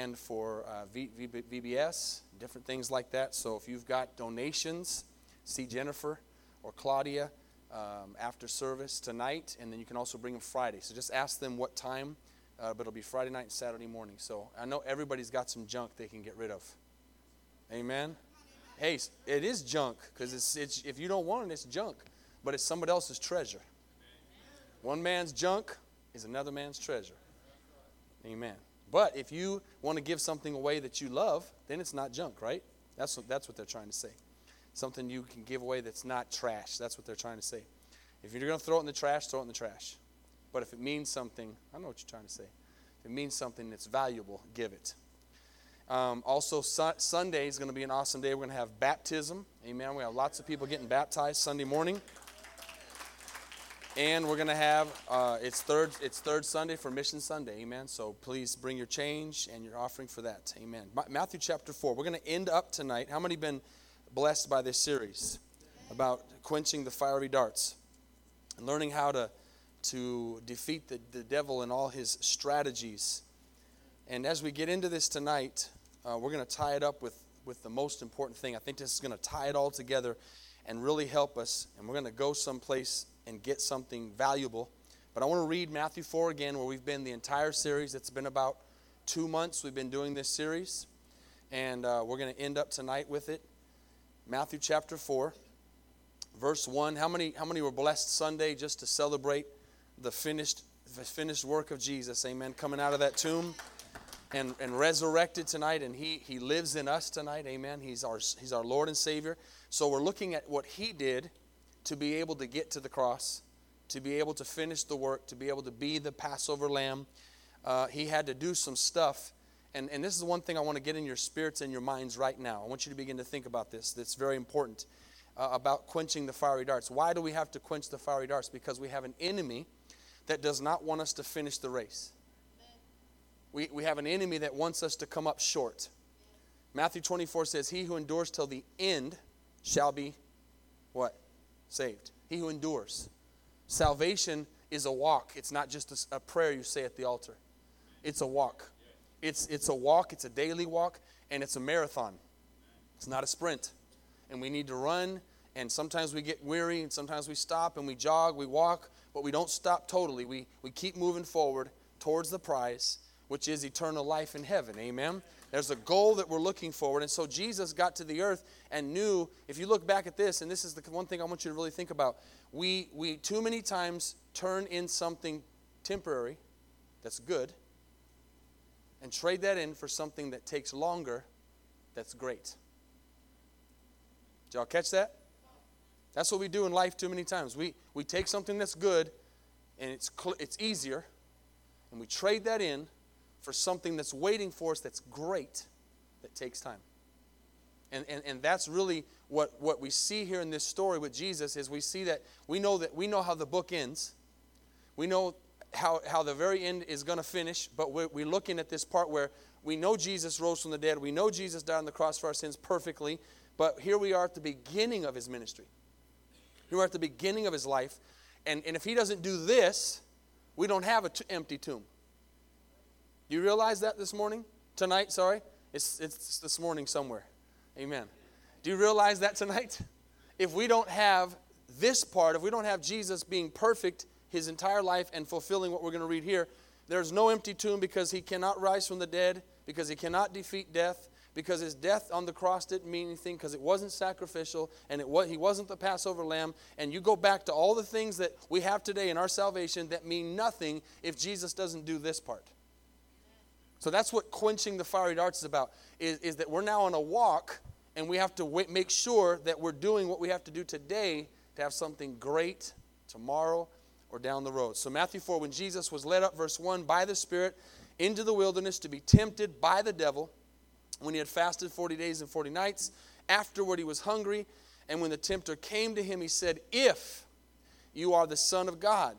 and for uh, v, v, VBS, different things like that. So if you've got donations, see Jennifer or Claudia um, after service tonight, and then you can also bring them Friday. So just ask them what time, uh, but it'll be Friday night and Saturday morning. So I know everybody's got some junk they can get rid of. Amen. Hey, it is junk because it's, it's if you don't want it, it's junk, but it's somebody else's treasure. One man's junk is another man's treasure. Amen. But if you want to give something away that you love, then it's not junk, right? That's what, that's what they're trying to say. Something you can give away that's not trash. That's what they're trying to say. If you're going to throw it in the trash, throw it in the trash. But if it means something, I know what you're trying to say. If it means something that's valuable, give it. Um, also, su- Sunday is going to be an awesome day. We're going to have baptism. Amen. We have lots of people getting baptized Sunday morning and we're to have uh, it's third it's third sunday for mission sunday amen. So please bring your change and your offering for that amen. Matthew chapter 4 we're to end up tonight. How many been blessed by this series about quenching the fiery darts? And learning how to to defeat the, the devil and all his strategies. And as we get into this tonight uh, we're to tie it up with with the most important thing. I think this is to tie it all together and really help us. And we're to go someplace and get something valuable. But I want to read Matthew 4 again, where we've been the entire series. It's been about two months we've been doing this series, and uh, we're going to end up tonight with it. Matthew chapter 4, verse 1. How many, how many were blessed Sunday just to celebrate the finished, the finished work of Jesus? Amen. Coming out of that tomb and, and resurrected tonight, and he, he lives in us tonight. Amen. He's our, he's our Lord and Savior. So we're looking at what He did to be able to get to the cross, to be able to finish the work, to be able to be the Passover lamb. Uh, he had to do some stuff. And, and this is one thing I want to get in your spirits and your minds right now. I want you to begin to think about this. That's very important uh, about quenching the fiery darts. Why do we have to quench the fiery darts? Because we have an enemy that does not want us to finish the race. We, we have an enemy that wants us to come up short. Matthew 24 says, He who endures till the end shall be what? Saved. He who endures. Salvation is a walk. It's not just a, a prayer you say at the altar. It's a walk. It's, it's a walk, it's a daily walk, and it's a marathon. It's not a sprint. And we need to run, and sometimes we get weary, and sometimes we stop and we jog, we walk, but we don't stop totally. We, we keep moving forward towards the prize, which is eternal life in heaven. Amen? There's a goal that we're looking forward. And so Jesus got to the earth and knew, if you look back at this, and this is the one thing I want you to really think about, we, we too many times turn in something temporary that's good and trade that in for something that takes longer that's great. Did y'all catch that? That's what we do in life too many times. We, we take something that's good and it's, cl- it's easier, and we trade that in for something that's waiting for us that's great, that takes time. And, and, and that's really what, what we see here in this story with Jesus is we see that we know that we know how the book ends. We know how, how the very end is going to finish, but we're, we're looking at this part where we know Jesus rose from the dead. We know Jesus died on the cross for our sins perfectly, but here we are at the beginning of his ministry. Here we are at the beginning of his life. And, and if he doesn't do this, we don't have an t- empty tomb. Do you realize that this morning? Tonight, sorry? It's, it's this morning somewhere. Amen. Do you realize that tonight? If we don't have this part, if we don't have Jesus being perfect his entire life and fulfilling what we're going to read here, there's no empty tomb because he cannot rise from the dead, because he cannot defeat death, because his death on the cross didn't mean anything, because it wasn't sacrificial, and it was, he wasn't the Passover lamb. And you go back to all the things that we have today in our salvation that mean nothing if Jesus doesn't do this part. So that's what quenching the fiery darts is about, is, is that we're now on a walk and we have to wait, make sure that we're doing what we have to do today to have something great tomorrow or down the road. So Matthew 4, when Jesus was led up, verse 1, by the Spirit into the wilderness to be tempted by the devil, when he had fasted 40 days and 40 nights, afterward he was hungry, and when the tempter came to him, he said, If you are the Son of God,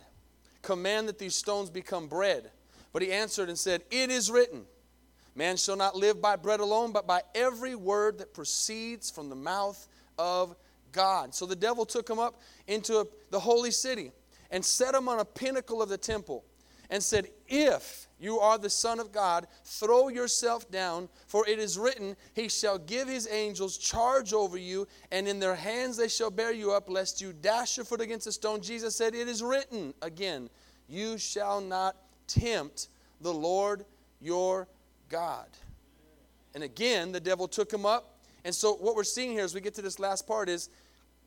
command that these stones become bread. But he answered and said, It is written, Man shall not live by bread alone, but by every word that proceeds from the mouth of God. So the devil took him up into a, the holy city and set him on a pinnacle of the temple and said, If you are the Son of God, throw yourself down, for it is written, He shall give His angels charge over you, and in their hands they shall bear you up, lest you dash your foot against a stone. Jesus said, It is written again, You shall not tempt the Lord your God. And again, the devil took him up. And so, what we're seeing here as we get to this last part is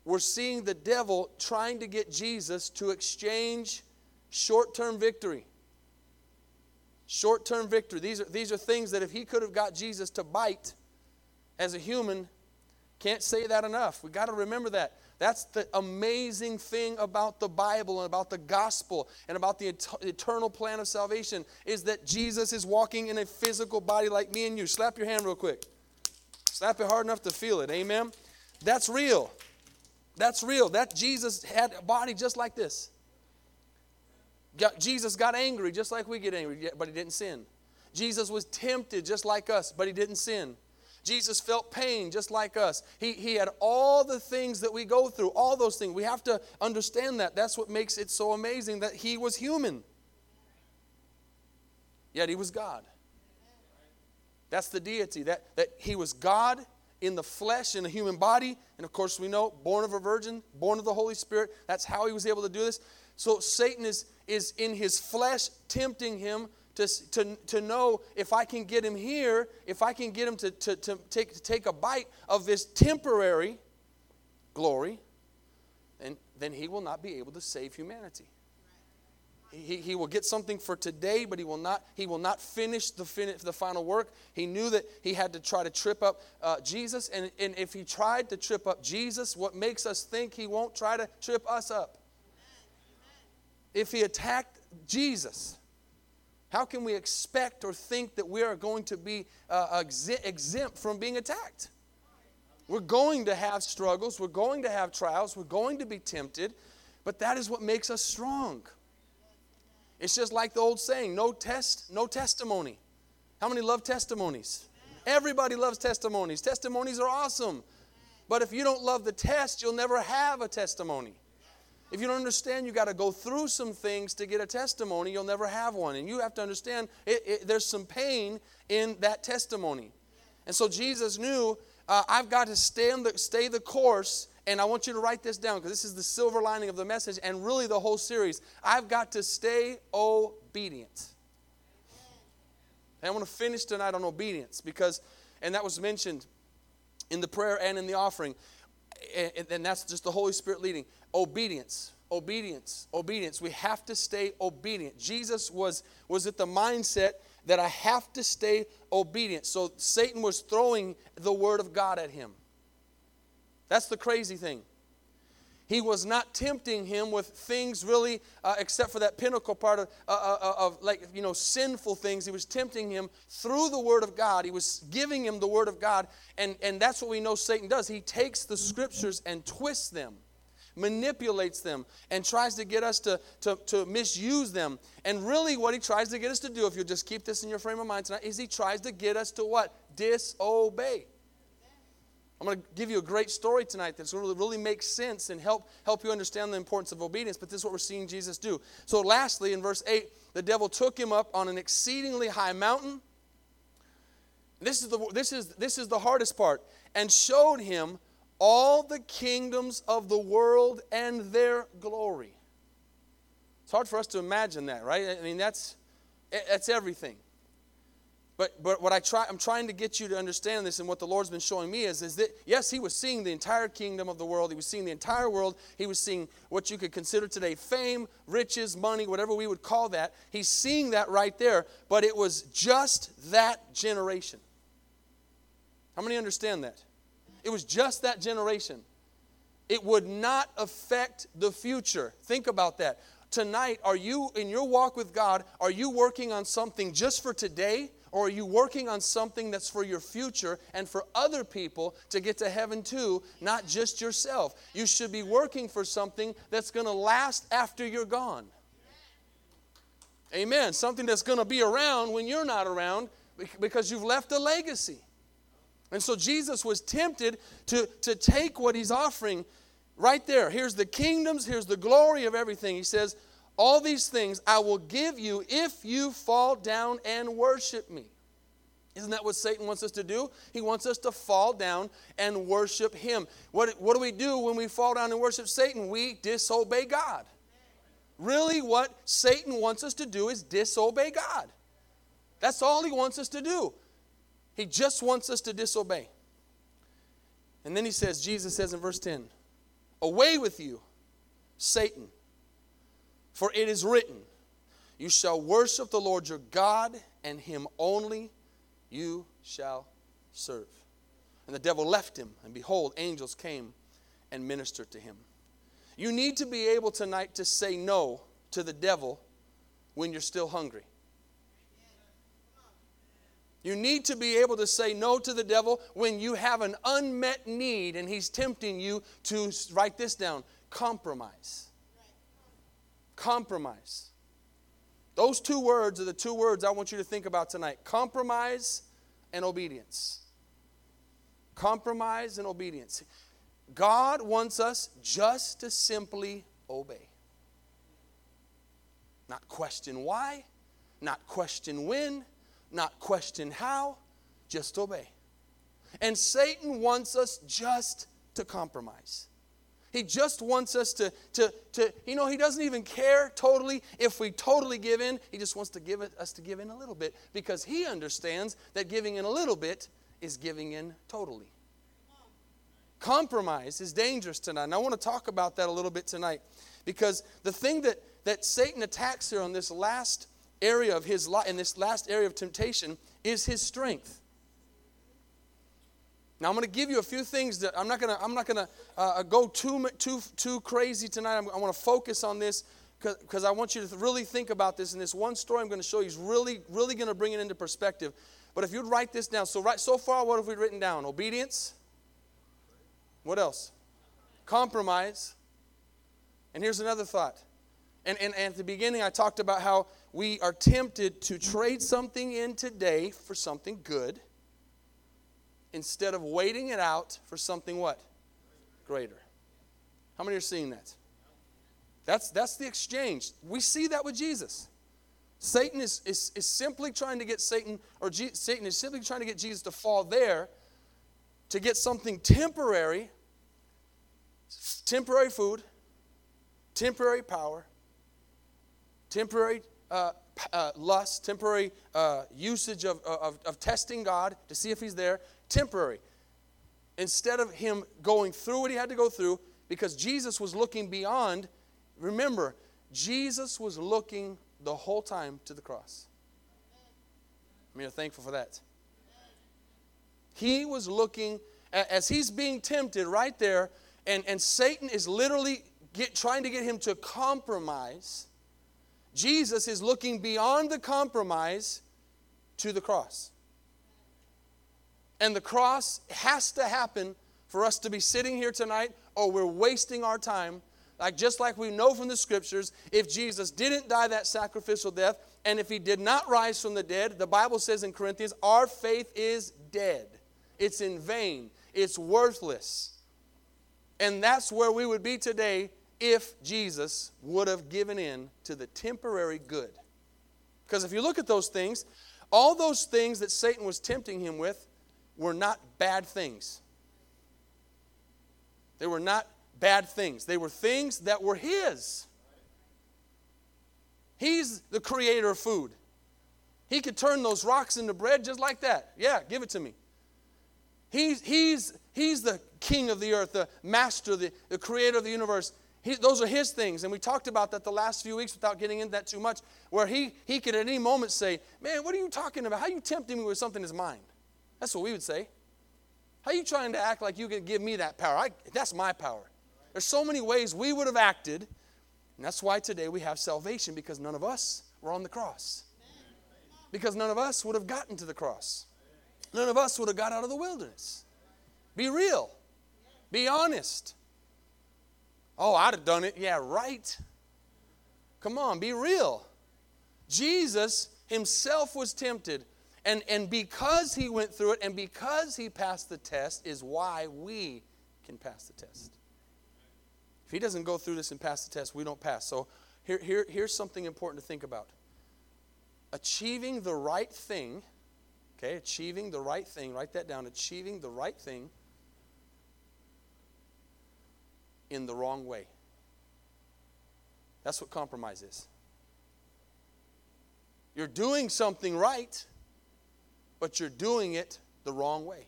we're seeing the devil trying to get Jesus to exchange short term victory. Short term victory. These are, these are things that if he could have got Jesus to bite as a human, can't say that enough. We got to remember that. That's the amazing thing about the Bible and about the gospel and about the et- eternal plan of salvation is that Jesus is walking in a physical body like me and you. Slap your hand real quick. Slap it hard enough to feel it. Amen. That's real. That's real. That Jesus had a body just like this. Jesus got angry just like we get angry, but he didn't sin. Jesus was tempted just like us, but he didn't sin. Jesus felt pain just like us. He, he had all the things that we go through, all those things. We have to understand that. That's what makes it so amazing that he was human. Yet he was God. That's the deity, that, that he was God in the flesh, in a human body. And of course, we know, born of a virgin, born of the Holy Spirit. That's how he was able to do this. So Satan is, is in his flesh tempting him to, to, to know if I can get him here, if I can get him to, to, to, take, to take a bite of this temporary glory, and then he will not be able to save humanity. He, he will get something for today, but he will not, he will not finish the, fin- the final work. He knew that he had to try to trip up uh, Jesus, and, and if he tried to trip up Jesus, what makes us think he won't try to trip us up? If he attacked Jesus, how can we expect or think that we are going to be uh, exempt from being attacked? We're going to have struggles, we're going to have trials, we're going to be tempted, but that is what makes us strong. It's just like the old saying no test, no testimony. How many love testimonies? Everybody loves testimonies. Testimonies are awesome. But if you don't love the test, you'll never have a testimony. If you don't understand, you got to go through some things to get a testimony. You'll never have one. And you have to understand it, it, there's some pain in that testimony. And so Jesus knew uh, I've got to stay, the, stay the course. And I want you to write this down because this is the silver lining of the message and really the whole series. I've got to stay obedient. And I want to finish tonight on obedience because, and that was mentioned in the prayer and in the offering and that's just the Holy Spirit leading. Obedience, obedience, obedience. We have to stay obedient. Jesus was, was at the mindset that I have to stay obedient. So Satan was throwing the word of God at him. That's the crazy thing. He was not tempting him with things really, uh, except for that pinnacle part of, uh, uh, uh, of, like, you know, sinful things. He was tempting him through the Word of God. He was giving him the Word of God. And, and that's what we know Satan does. He takes the Scriptures and twists them, manipulates them, and tries to get us to, to, to misuse them. And really, what he tries to get us to do, if you'll just keep this in your frame of mind tonight, is he tries to get us to what? Disobey. I'm going to give you a great story tonight that's going to really make sense and help, help you understand the importance of obedience, but this is what we're seeing Jesus do. So, lastly, in verse 8, the devil took him up on an exceedingly high mountain. This is the, this is, this is the hardest part. And showed him all the kingdoms of the world and their glory. It's hard for us to imagine that, right? I mean, that's, that's everything. But, but what I try, I'm trying to get you to understand this, and what the Lord's been showing me is, is that yes, He was seeing the entire kingdom of the world. He was seeing the entire world. He was seeing what you could consider today fame, riches, money, whatever we would call that. He's seeing that right there, but it was just that generation. How many understand that? It was just that generation. It would not affect the future. Think about that. Tonight, are you, in your walk with God, are you working on something just for today? Or are you working on something that's for your future and for other people to get to heaven too, not just yourself? You should be working for something that's going to last after you're gone. Amen. Something that's going to be around when you're not around because you've left a legacy. And so Jesus was tempted to, to take what he's offering right there. Here's the kingdoms, here's the glory of everything. He says, all these things I will give you if you fall down and worship me. Isn't that what Satan wants us to do? He wants us to fall down and worship him. What, what do we do when we fall down and worship Satan? We disobey God. Really, what Satan wants us to do is disobey God. That's all he wants us to do. He just wants us to disobey. And then he says, Jesus says in verse 10, Away with you, Satan, for it is written, You shall worship the Lord your God, and him only you shall serve. And the devil left him, and behold, angels came and ministered to him. You need to be able tonight to say no to the devil when you're still hungry. You need to be able to say no to the devil when you have an unmet need and he's tempting you to write this down compromise. Compromise. Those two words are the two words I want you to think about tonight compromise and obedience. Compromise and obedience. God wants us just to simply obey. Not question why, not question when, not question how, just obey. And Satan wants us just to compromise. He just wants us to, to, to, you know, he doesn't even care totally if we totally give in. He just wants to give us to give in a little bit because he understands that giving in a little bit is giving in totally. Compromise is dangerous tonight. And I want to talk about that a little bit tonight because the thing that, that Satan attacks here on this last area of his life, in this last area of temptation, is his strength. Now I'm going to give you a few things that I'm not going to I'm not going to uh, go too too too crazy tonight. I'm, i want to focus on this because I want you to really think about this. And this one story I'm going to show you is really really going to bring it into perspective. But if you'd write this down, so right so far, what have we written down? Obedience. What else? Compromise. And here's another thought. And, and, and at the beginning, I talked about how we are tempted to trade something in today for something good instead of waiting it out for something what? Greater. How many are seeing that? That's, that's the exchange. We see that with Jesus. Satan is, is, is simply trying to get Satan, or Satan is simply trying to get Jesus to fall there to get something temporary, temporary food, temporary power, temporary uh, uh, lust, temporary uh, usage of, of, of testing God to see if He's there, temporary. Instead of Him going through what He had to go through, because Jesus was looking beyond, remember, Jesus was looking the whole time to the cross. I mean, I'm thankful for that. He was looking, as he's being tempted right there, and, and Satan is literally get, trying to get him to compromise Jesus is looking beyond the compromise to the cross. And the cross has to happen for us to be sitting here tonight, or we're wasting our time. Like just like we know from the scriptures, if Jesus didn't die that sacrificial death, and if he did not rise from the dead, the Bible says in Corinthians, our faith is dead. It's in vain. It's worthless. And that's where we would be today if Jesus would have given in to the temporary good. Because if you look at those things, all those things that Satan was tempting him with were not bad things. They were not bad things. They were things that were his. He's the creator of food. He could turn those rocks into bread just like that. Yeah, give it to me. He's, he's, he's the king of the earth, the master, the, the creator of the universe. He, those are his things. And we talked about that the last few weeks without getting into that too much, where he, he could at any moment say, Man, what are you talking about? How are you tempting me with something that's mine? That's what we would say. How are you trying to act like you can give me that power? I, that's my power. There's so many ways we would have acted, and that's why today we have salvation because none of us were on the cross. Because none of us would have gotten to the cross. None of us would have got out of the wilderness. Be real. Be honest. Oh, I'd have done it. Yeah, right. Come on, be real. Jesus himself was tempted. And, and because he went through it and because he passed the test is why we can pass the test. If he doesn't go through this and pass the test, we don't pass. So here, here, here's something important to think about. Achieving the right thing, okay, achieving the right thing, write that down, achieving the right thing in the wrong way. That's what compromise is. You're doing something right, but you're doing it the wrong way.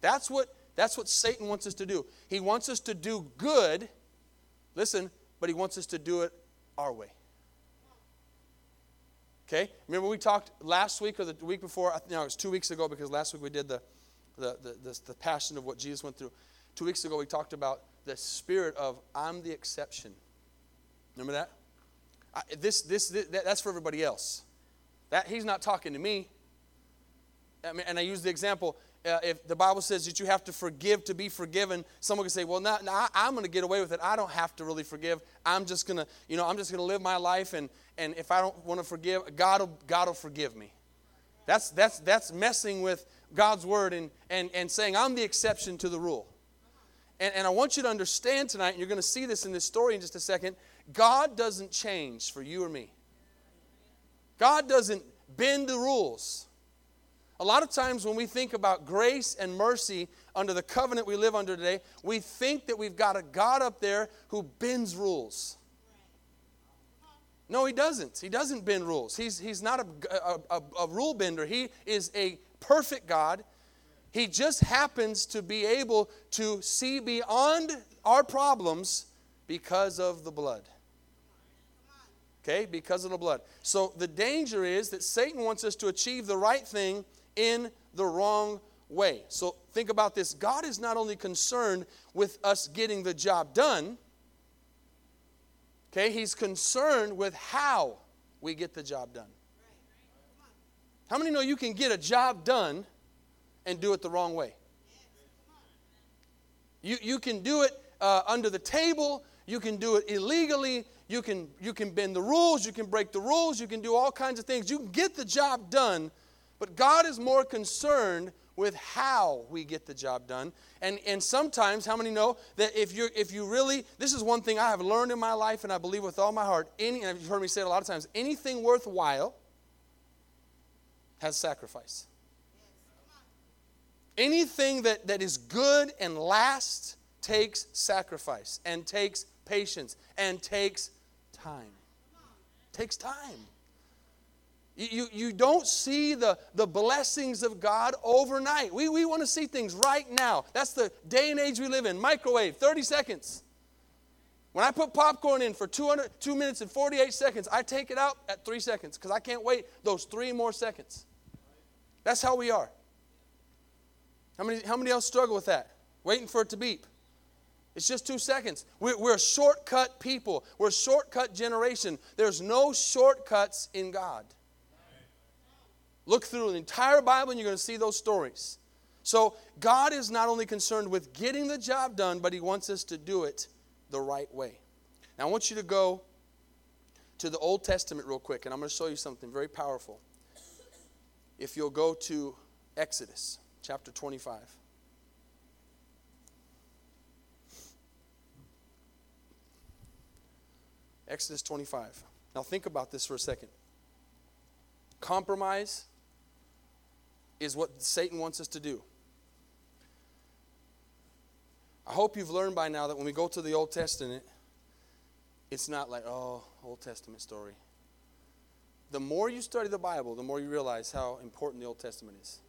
That's what, that's what Satan wants us to do. He wants us to do good, listen, but he wants us to do it our way. Okay? Remember we talked last week or the week before? No, it was two weeks ago because last week we did the, the, the, the, the passion of what Jesus went through. Two weeks ago we talked about the spirit of I'm the exception. Remember that? I, this, this, this, that's for everybody else. That he's not talking to me. I mean, and I use the example. Uh, if the Bible says that you have to forgive to be forgiven, someone can say, "Well, now, now I'm going to get away with it. I don't have to really forgive. I'm just going to, you know, I'm just going to live my life, and and if I don't want to forgive, God will God will forgive me." That's that's that's messing with God's word and and and saying I'm the exception to the rule. And, and I want you to understand tonight, and you're going to see this in this story in just a second. God doesn't change for you or me. God doesn't bend the rules. A lot of times when we think about grace and mercy under the covenant we live under today, we think that we've got a God up there who bends rules. No, he doesn't. He doesn't bend rules. He's, he's not a, a, a, rule bender. He is a perfect God. He just happens to be able to see beyond our problems because of the blood. Okay, because of the blood. So the danger is that Satan wants us to achieve the right thing in the wrong way. So think about this God is not only concerned with us getting the job done, okay, He's concerned with how we get the job done. How many know you can get a job done and do it the wrong way? You, you can do it uh, under the table, you can do it illegally, you can, you can bend the rules, you can break the rules, you can do all kinds of things. You can get the job done, but God is more concerned with how we get the job done. And, and sometimes, how many know that if, you if you really, this is one thing I have learned in my life and I believe with all my heart, any, and you've heard me say it a lot of times, anything worthwhile has sacrifice. Anything that, that is good and lasts takes sacrifice and takes patience and takes time. Takes time. You, you, don't see the, the blessings of God overnight. We, we want to see things right now. That's the day and age we live in. Microwave, 30 seconds. When I put popcorn in for 200, 2 minutes and 48 seconds, I take it out at 3 seconds because I can't wait those 3 more seconds. That's how we are. How many, how many else struggle with that? Waiting for it to beep. It's just two seconds. We're, we're, shortcut people. We're shortcut generation. There's no shortcuts in God. Look through the entire Bible and you're going to see those stories. So, God is not only concerned with getting the job done, but He wants us to do it the right way. Now, I want you to go to the Old Testament real quick, and I'm going to show you something very powerful. If you'll go to Exodus chapter 25. Exodus 25. Now, think about this for a second. Compromise is what Satan wants us to do. I hope you've learned by now that when we go to the Old Testament, it's not like, oh, Old Testament story. The more you study the Bible, the more you realize how important the Old Testament is.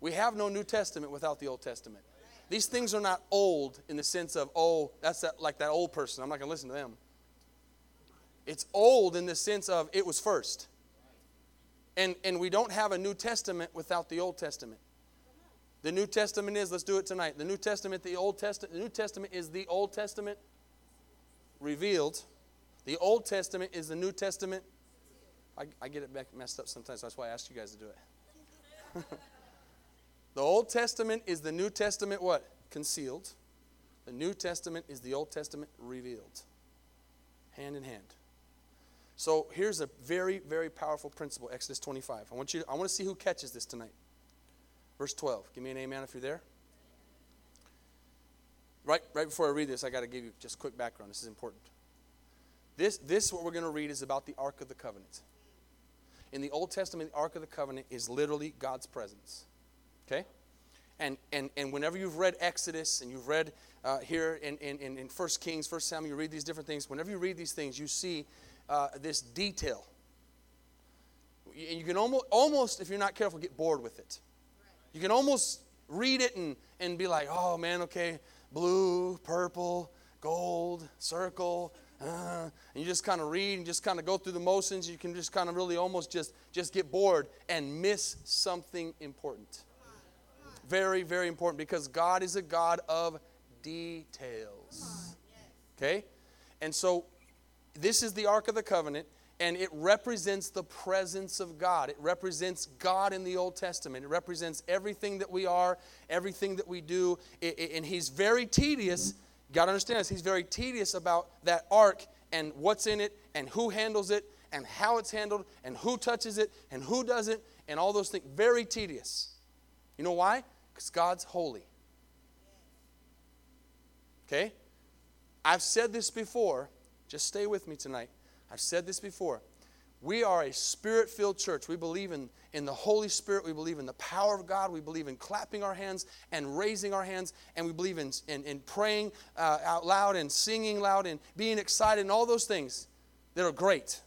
We have no New Testament without the Old Testament. These things are not old in the sense of, oh, that's that, like that old person. I'm not going to listen to them. It's old in the sense of it was first. And, and we don't have a New Testament without the Old Testament. The New Testament is, let's do it tonight. The New Testament, the Old Testament, the New Testament is the Old Testament revealed. The Old Testament is the New Testament. I, I get it back messed up sometimes. That's why I asked you guys to do it. the Old Testament is the New Testament what? Concealed. The New Testament is the Old Testament revealed. Hand in hand. So here's a very, very powerful principle, Exodus 25. I want you I want to see who catches this tonight. Verse 12. Give me an amen if you're there. Right, right before I read this, I got to give you just quick background. This is important. This, this what we're going to read is about the Ark of the Covenant. In the Old Testament, the Ark of the Covenant is literally God's presence. Okay? And, and, and whenever you've read Exodus and you've read uh, here in, in, in 1 Kings, 1 Samuel, you read these different things. Whenever you read these things, you see uh, this detail. And you can almost, almost, if you're not careful, get bored with it. You can almost read it and, and be like, oh man, okay, blue, purple, gold, circle, uh, and you just kind of read and just kind of go through the motions. You can just kind of really almost just, just get bored and miss something important. Very, very important because God is a God of details. Okay? And so this is the Ark of the Covenant, and it represents the presence of God. It represents God in the Old Testament. It represents everything that we are, everything that we do. It, it, and He's very tedious God understands. He's very tedious about that ark and what's in it and who handles it and how it's handled and who touches it and who doesn't and all those things. Very tedious. You know why? Because God's holy. Okay? I've said this before. Just stay with me tonight. I've said this before. We are a spirit filled church. We believe in, in the Holy Spirit. We believe in the power of God. We believe in clapping our hands and raising our hands. And we believe in, in, in praying uh, out loud and singing loud and being excited and all those things that are great.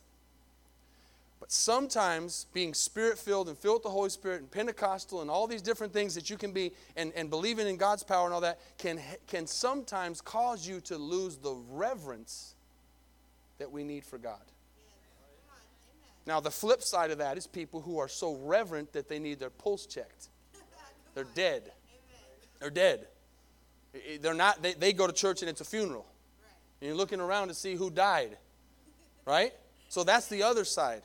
But sometimes being spirit filled and filled with the Holy Spirit and Pentecostal and all these different things that you can be and, and believing in God's power and all that can, can sometimes cause you to lose the reverence that we need for God. Now, the flip side of that is people who are so reverent that they need their pulse checked. They're dead. They're dead. They're not, they, they go to church and it's a funeral. And you're looking around to see who died. Right? So that's the other side.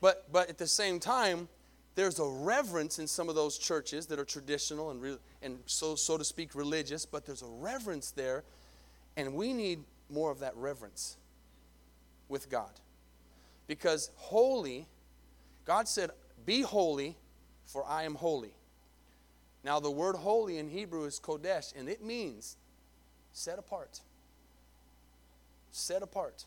But, but at the same time, there's a reverence in some of those churches that are traditional and, re, and so, so to speak religious, but there's a reverence there, and we need more of that reverence with God. Because holy, God said, Be holy, for I am holy. Now, the word holy in Hebrew is kodesh, and it means set apart. Set apart.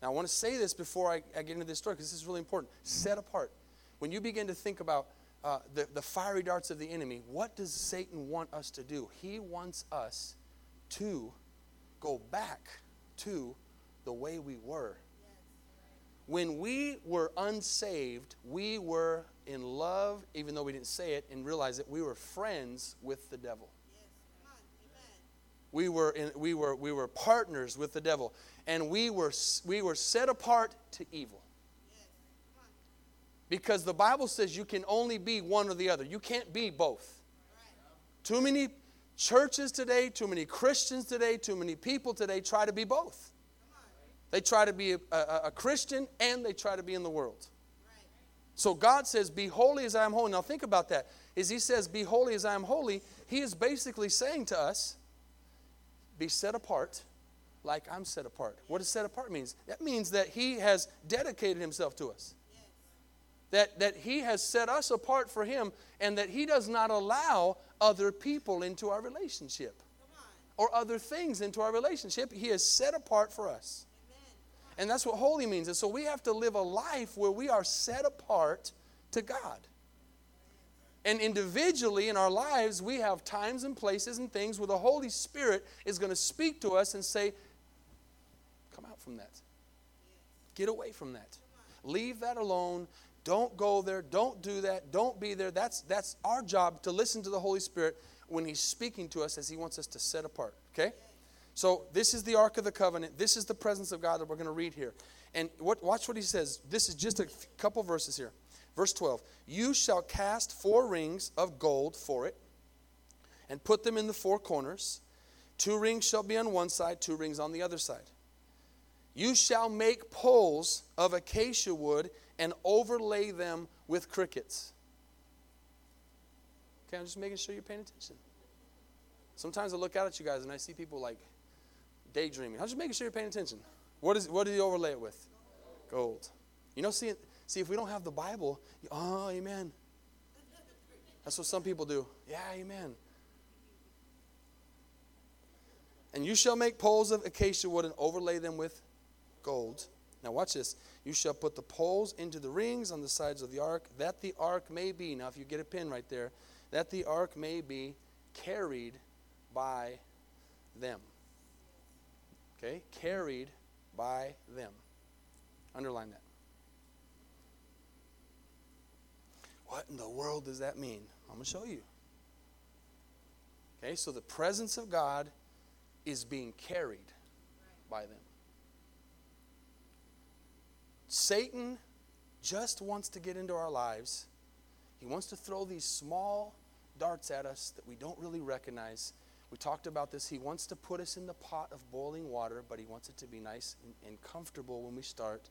Now, I want to say this before I, I get into this story because this is really important. Set apart. When you begin to think about uh, the, the fiery darts of the enemy, what does Satan want us to do? He wants us to go back to the way we were when we were unsaved, we were in love, even though we didn't say it, and realize that we were friends with the devil. We were, in, we, were, we were partners with the devil, and we were, we were set apart to evil. Because the Bible says you can only be one or the other. You can't be both. Too many churches today, too many Christians today, too many people today try to be both. They try to be a, a, a Christian and they try to be in the world. So God says, Be holy as I am holy. Now think about that. As He says, Be holy as I am holy, He is basically saying to us, Be set apart like I'm set apart. What does set apart means? That means that He has dedicated Himself to us. That, that He has set us apart for Him and that He does not allow other people into our relationship or other things into our relationship. He is set apart for us. And that's what holy means. And so we have to live a life where we are set apart to God. And individually in our lives, we have times and places and things where the Holy Spirit is going to speak to us and say, Come out from that. Get away from that. Leave that alone. Don't go there. Don't do that. Don't be there. That's, that's our job to listen to the Holy Spirit when He's speaking to us as He wants us to set apart. Okay? So this is the Ark of the Covenant. This is the presence of God that we're going to read here. And what, watch what he says. This is just a couple verses here. Verse 12 You shall cast four rings of gold for it and put them in the four corners. Two rings shall be on one side, two rings on the other side. You shall make poles of acacia wood and overlay them with crickets. Okay, I'm just making sure you're paying attention. Sometimes I look out at you guys and I see people like daydreaming. I'm just making sure you're paying attention. What, is, what did he overlay it with? Gold. You know, see, see, if we don't have the Bible, oh, amen. That's what some people do. Yeah, amen. And you shall make poles of acacia wood and overlay them with gold. Now, watch this. You shall put the poles into the rings on the sides of the ark, that the ark may be, now, if you get a pin right there, that the ark may be carried by them. Okay? Carried by them. Underline that. What in the world does that mean? I'm going to show you. Okay, so the presence of God is being carried by them. Satan just wants to get into our lives. He wants to throw these small darts at us that we don't really recognize. We talked about this. He wants to put us in the pot of boiling water, but he wants it to be nice and, and comfortable when we start.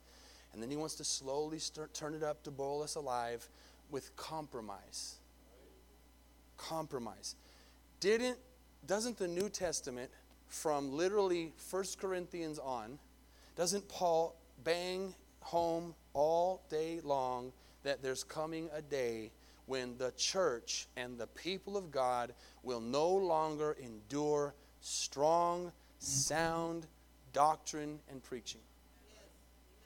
And then he wants to slowly start, turn it up to boil us alive with compromise. Compromise. Didn't doesn't the New Testament from literally 1 Corinthians on, doesn't Paul bang home all day long that there's coming a day when the church and the people of God will no longer endure strong, sound doctrine and preaching.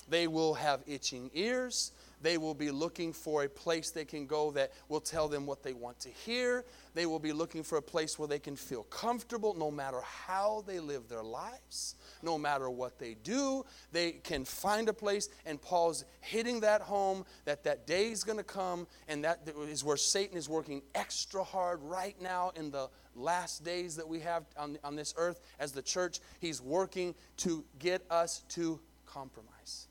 They will have itching ears. They will be looking for a place they can go that will tell them what they want to hear. They will be looking for a place where they can feel comfortable no matter how they live their lives, no matter what they do. They can find a place, and Paul's hitting that home that that day is going to come, and that is where Satan is working extra hard right now in the last days that we have on, on this earth as the church. He's working to get us to compromise.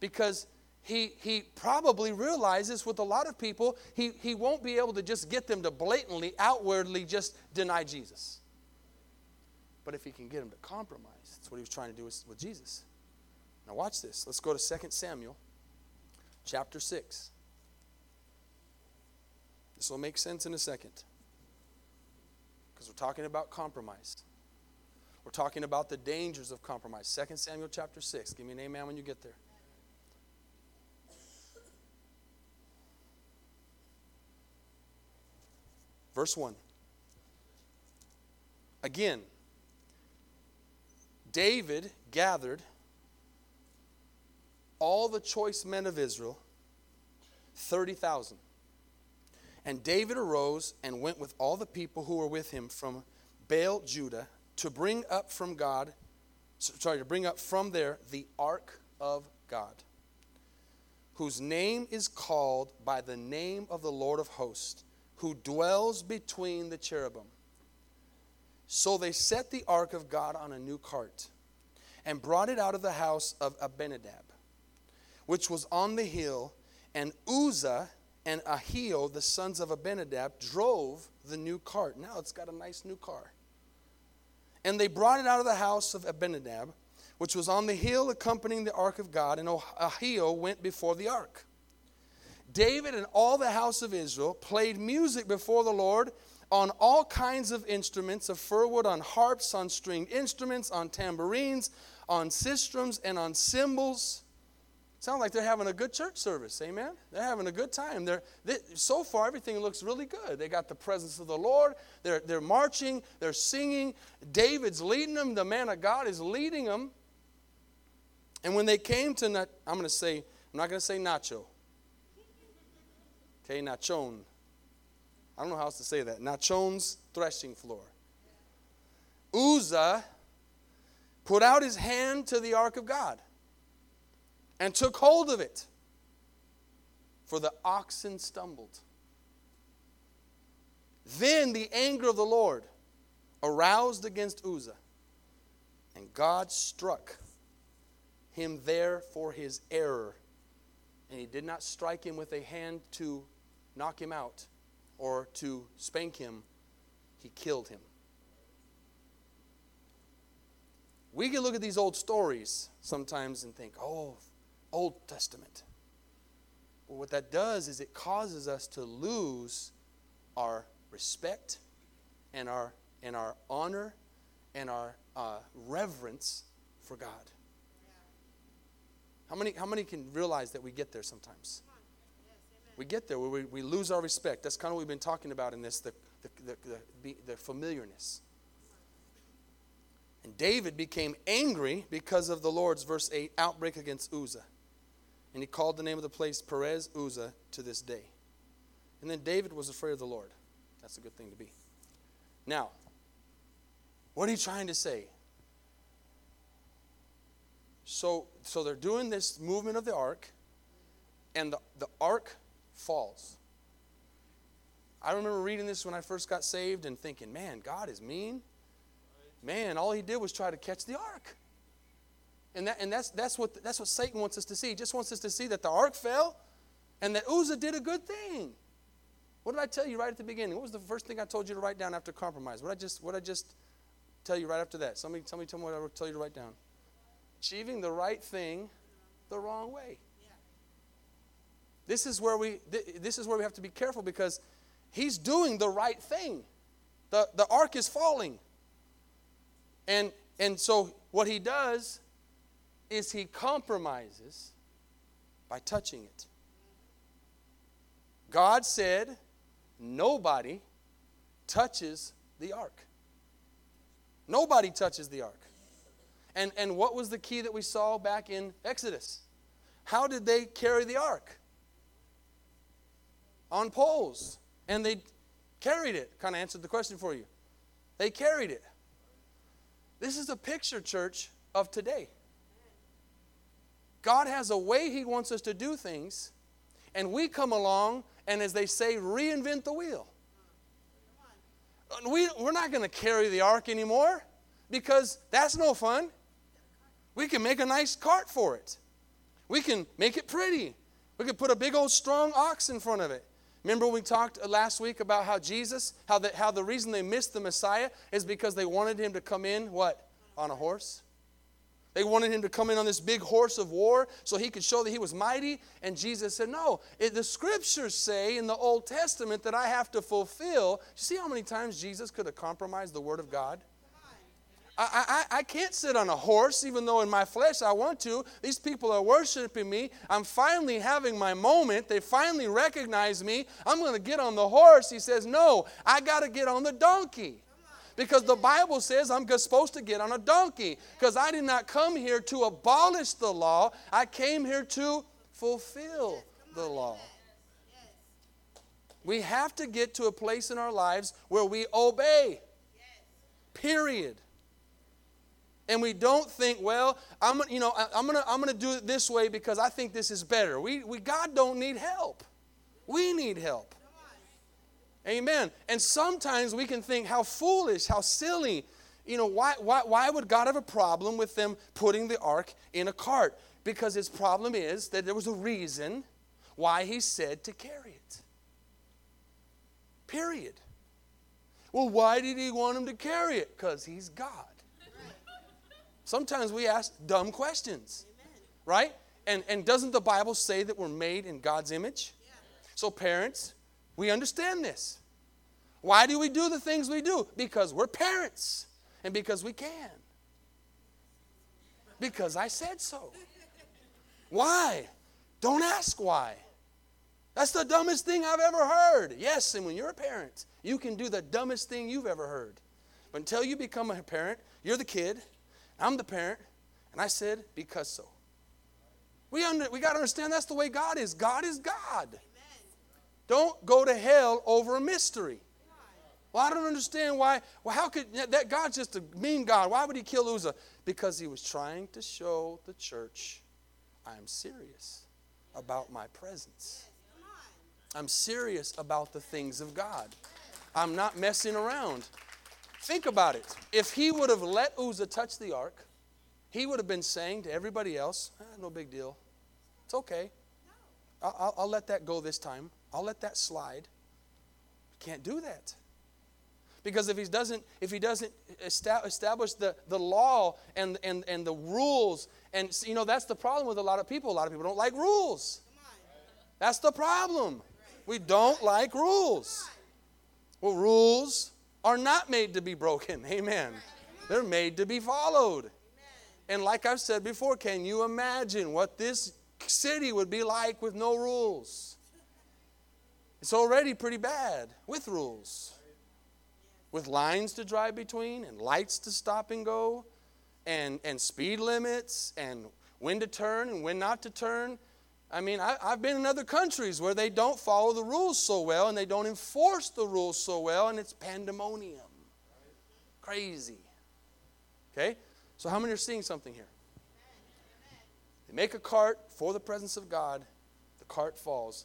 Because he, he probably realizes with a lot of people, he, he won't be able to just get them to blatantly, outwardly just deny Jesus. But if he can get them to compromise, that's what he was trying to do with, with Jesus. Now, watch this. Let's go to 2 Samuel chapter 6. This will make sense in a second. Because we're talking about compromise. We're talking about the dangers of compromise. 2 Samuel chapter 6. Give me an amen when you get there. Verse 1. Again, David gathered all the choice men of Israel, 30,000. And David arose and went with all the people who were with him from Baal, Judah, to bring up from God, sorry, to bring up from there the ark of God, whose name is called by the name of the Lord of hosts who dwells between the cherubim. So they set the ark of God on a new cart and brought it out of the house of Abinadab, which was on the hill, and Uzzah and Ahio, the sons of Abinadab, drove the new cart. Now it's got a nice new car. And they brought it out of the house of Abinadab, which was on the hill accompanying the ark of God, and Ahio went before the ark. David and all the house of Israel played music before the Lord on all kinds of instruments of fir wood, on harps, on stringed instruments, on tambourines, on sistrums, and on cymbals. Sound like they're having a good church service, amen? They're having a good time. They're, they, so far, everything looks really good. They got the presence of the Lord. They're, they're marching. They're singing. David's leading them. The man of God is leading them. And when they came to, I'm going to say, I'm not going to say Nacho. Okay, Nachon. I don't know how else to say that. Nachon's threshing floor. Uzzah put out his hand to the ark of God and took hold of it, for the oxen stumbled. Then the anger of the Lord aroused against Uzzah, and God struck him there for his error. And he did not strike him with a hand to knock him out or to spank him, he killed him. We can look at these old stories sometimes and think, oh, Old Testament. But what that does is it causes us to lose our respect and our, and our honor and our uh, reverence for God. How many, how many can realize that we get there sometimes? We get there we, we lose our respect. That's kind of what we've been talking about in this the, the, the, the, the familiarness. And David became angry because of the Lord's, verse 8, outbreak against Uzzah. And he called the name of the place Perez Uzzah to this day. And then David was afraid of the Lord. That's a good thing to be. Now, what are you trying to say? So, so they're doing this movement of the ark, and the, the ark falls. I remember reading this when I first got saved and thinking, man, God is mean. Man, all he did was try to catch the ark. And, that, and that's, that's, what, that's what Satan wants us to see. He just wants us to see that the ark fell and that Uzzah did a good thing. What did I tell you right at the beginning? What was the first thing I told you to write down after compromise? What I just what I just tell you right after that? Somebody tell me tell me what I tell you to write down. Achieving the right thing the wrong way. This is where we this is where we have to be careful because he's doing the right thing. The the ark is falling. And and so what he does is he compromises by touching it. God said, nobody touches the ark. Nobody touches the ark. And, and what was the key that we saw back in Exodus? How did they carry the ark? On poles. And they carried it. Kind of answered the question for you. They carried it. This is a picture, church, of today. God has a way He wants us to do things, and we come along and, as they say, reinvent the wheel. We, we're not going to carry the ark anymore because that's no fun. We can make a nice cart for it. We can make it pretty. We can put a big old strong ox in front of it. Remember we talked uh, last week about how Jesus, how the, how the reason they missed the Messiah is because they wanted him to come in, what? On a horse? They wanted him to come in on this big horse of war so he could show that he was mighty. And Jesus said, No, it, the scriptures say in the Old Testament that I have to fulfill. You see how many times Jesus could have compromised the Word of God? I, I, I can't sit on a horse, even though in my flesh I want to. These people are worshiping me. I'm finally having my moment. They finally recognize me. I'm going to get on the horse. He says, No, I got to get on the donkey because the Bible says I'm supposed to get on a donkey because I did not come here to abolish the law, I came here to fulfill the law. We have to get to a place in our lives where we obey. Period. And we don't think, well, I'm you know I'm gonna I'm gonna do it this way because I think this is better. We, we God don't need help. We need help. Amen. And sometimes we can think how foolish, how silly. You know, why, why, why would God have a problem with them putting the ark in a cart? Because his problem is that there was a reason why he said to carry it. Period. Well, why did he want him to carry it? Because he's God. Sometimes we ask dumb questions, right? And, and doesn't the Bible say that we're made in God's image? So, parents, we understand this. Why do we do the things we do? Because we're parents and because we can. Because I said so. Why? Don't ask why. That's the dumbest thing I've ever heard. Yes, and when you're a parent, you can do the dumbest thing you've ever heard. But until you become a parent, you're the kid, I'm the parent, and I said, because so. We, under, we got to understand that's the way God is. God is God. Don't go to hell over a mystery. Well, I don't understand why. Well, how could that God's just a mean God? Why would he kill Uzzah? Because he was trying to show the church I'm serious about my presence. I'm serious about the things of God. I'm not messing around. Think about it. If he would have let Uzzah touch the ark, he would have been saying to everybody else, eh, no big deal. It's okay. I'll, I'll, let that go this time. I'll let that slide. Can't do that. Because if he doesn't, if he doesn't establish the, the law and, and, and the rules, and you know, that's the problem with a lot of people. A lot of people don't like rules. That's the problem. We don't like rules. Well, rules are not made to be broken. Amen. They're made to be followed. And like I've said before, can you imagine what this city would be like with no rules? It's already pretty bad with rules with lines to drive between and lights to stop and go and, and speed limits and when to turn and when not to turn. I mean, I, have been in other countries where they don't follow the rules so well and they don't enforce the rules so well, and it's pandemonium. Crazy. Okay? So, how many are seeing something here? They make a cart for the presence of God, the cart falls,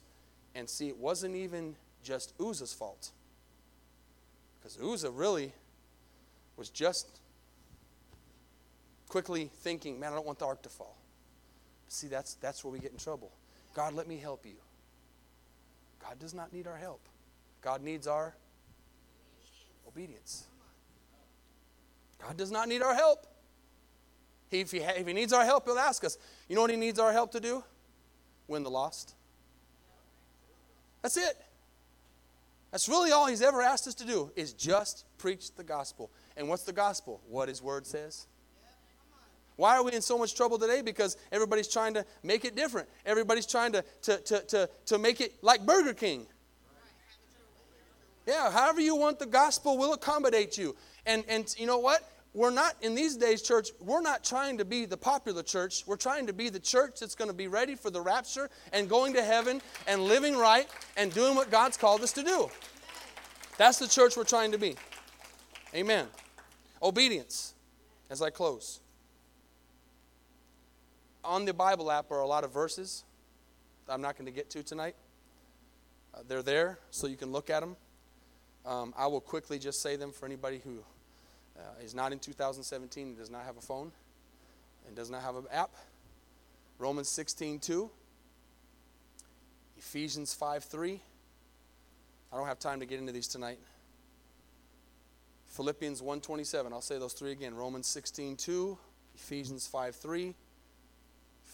and see, it wasn't even just Uzzah's fault. Because Uzzah really was just quickly thinking, man, I don't want the ark to fall. See, that's, that's where we get in trouble. God, let me help you. God does not need our help. God needs our obedience. God does not need our help. He, if, he, if he needs our help, he'll ask us. You know what he needs our help to do? Win the lost. That's it. That's really all he's ever asked us to do is just preach the gospel. And what's the gospel? What his word says. Why are we in so much trouble today? Because everybody's trying to make it different. Everybody's trying to, to, to, to, to make it like Burger King. Yeah, however you want the gospel will accommodate you. And, and you know what? We're not, in these days, church, we're not trying to be the popular church. We're trying to be the church that's going to be ready for the rapture and going to heaven and living right and doing what God's called us to do. That's the church we're trying to be. Amen. Obedience, as I close. On the Bible app are a lot of verses I'm not going to get to tonight. Uh, they're there so you can look at them. Um, I will quickly just say them for anybody who uh, is not in 2017 and does not have a phone and does not have an app. Romans 16 2. Ephesians 5 3. I don't have time to get into these tonight. Philippians 1:27. I'll say those three again. Romans 16:2, Ephesians 5:3,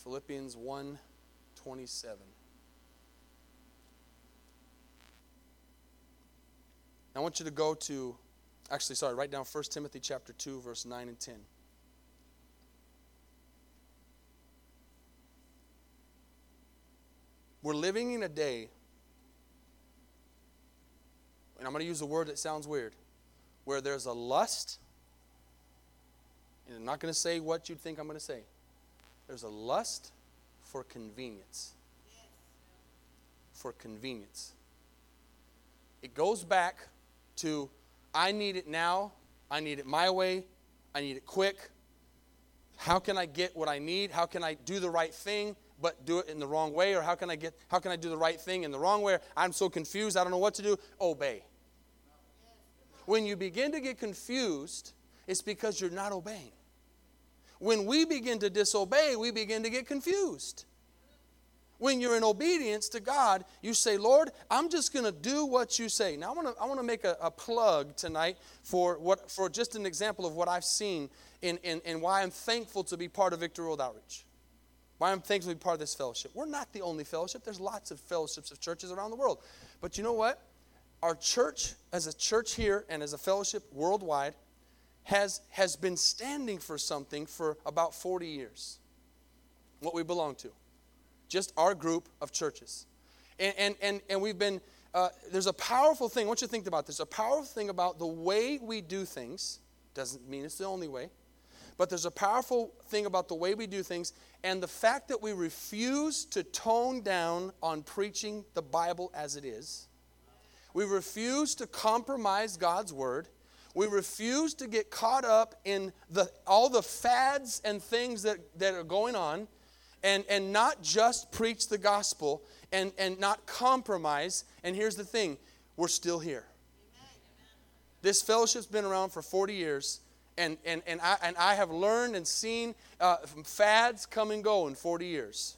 Philippians 1:27. I want you to go to actually sorry, write down 1 Timothy chapter 2 verse 9 and 10. We're living in a day and I'm going to use a word that sounds weird, where there's a lust, and I'm not going to say what you'd think I'm going to say. There's a lust for convenience. For convenience. It goes back to I need it now, I need it my way, I need it quick. How can I get what I need? How can I do the right thing? but do it in the wrong way or how can i get how can i do the right thing in the wrong way i'm so confused i don't know what to do obey when you begin to get confused, it's because you're not obeying. When we begin to disobey, we begin to get confused. When you're in obedience to God, you say, Lord, I'm just going to do what you say. Now, I want to I wanna make a, a, plug tonight for, what, for just an example of what I've seen and in, in why I'm thankful to be part of Victory World Outreach. Why I'm thankful to be part of this fellowship. We're not the only fellowship, there's lots of fellowships of churches around the world. But you know what? our church, as a church here and as a fellowship worldwide, has, has been standing for something for about 40 years. What we belong to. Just our group of churches. And, and, and, and we've been, uh, there's a powerful thing, I want you to think about this. A powerful thing about the way we do things, doesn't mean it's the only way, but there's a powerful thing about the way we do things and the fact that we refuse to tone down on preaching the Bible as it is we refuse to compromise God's word. We refuse to get caught up in the, all the fads and things that, that are going on and, and not just preach the gospel and, and not compromise. And here's the thing we're still here. This fellowship's been around for 40 years, and, and, and, I, and I have learned and seen uh, fads come and go in 40 years.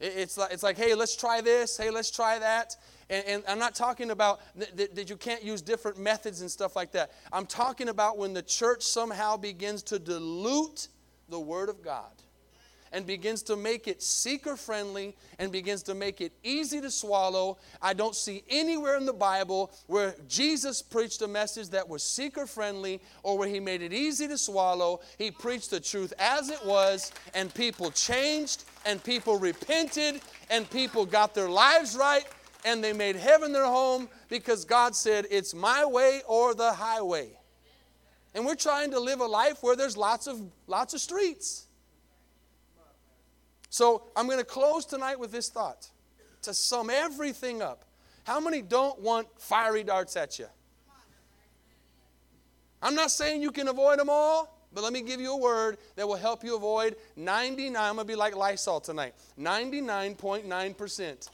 It, it's, like, it's like, hey, let's try this, hey, let's try that. And, and I'm not talking about th- that you can't use different methods and stuff like that. I'm talking about when the church somehow begins to dilute the Word of God and begins to make it seeker friendly and begins to make it easy to swallow. I don't see anywhere in the Bible where Jesus preached a message that was seeker friendly or where he made it easy to swallow. He preached the truth as it was, and people changed, and people repented, and people got their lives right, and they made heaven their home because God said, It's my way or the highway. And we're trying to live a life where there's lots of lots of streets. So I'm going to close tonight with this thought to sum everything up. How many don't want fiery darts at you? I'm not saying you can avoid them all, but let me give you a word that will help you avoid 99. I'm going to be like Lysol tonight 99.9%.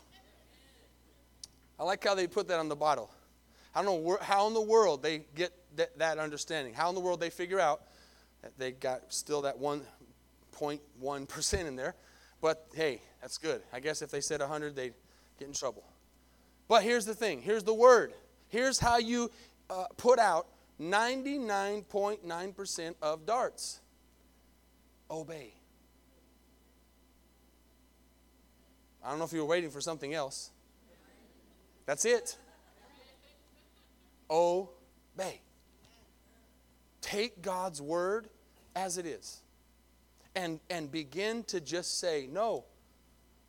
I like how they put that on the bottle. I don't know how in the world they get that, that understanding, how in the world they figure out that they got still that 1.1% in there. But hey, that's good. I guess if they said 100, they'd get in trouble. But here's the thing here's the word. Here's how you uh, put out 99.9% of darts obey. I don't know if you were waiting for something else. That's it. Obey. Take God's word as it is and, and begin to just say, no,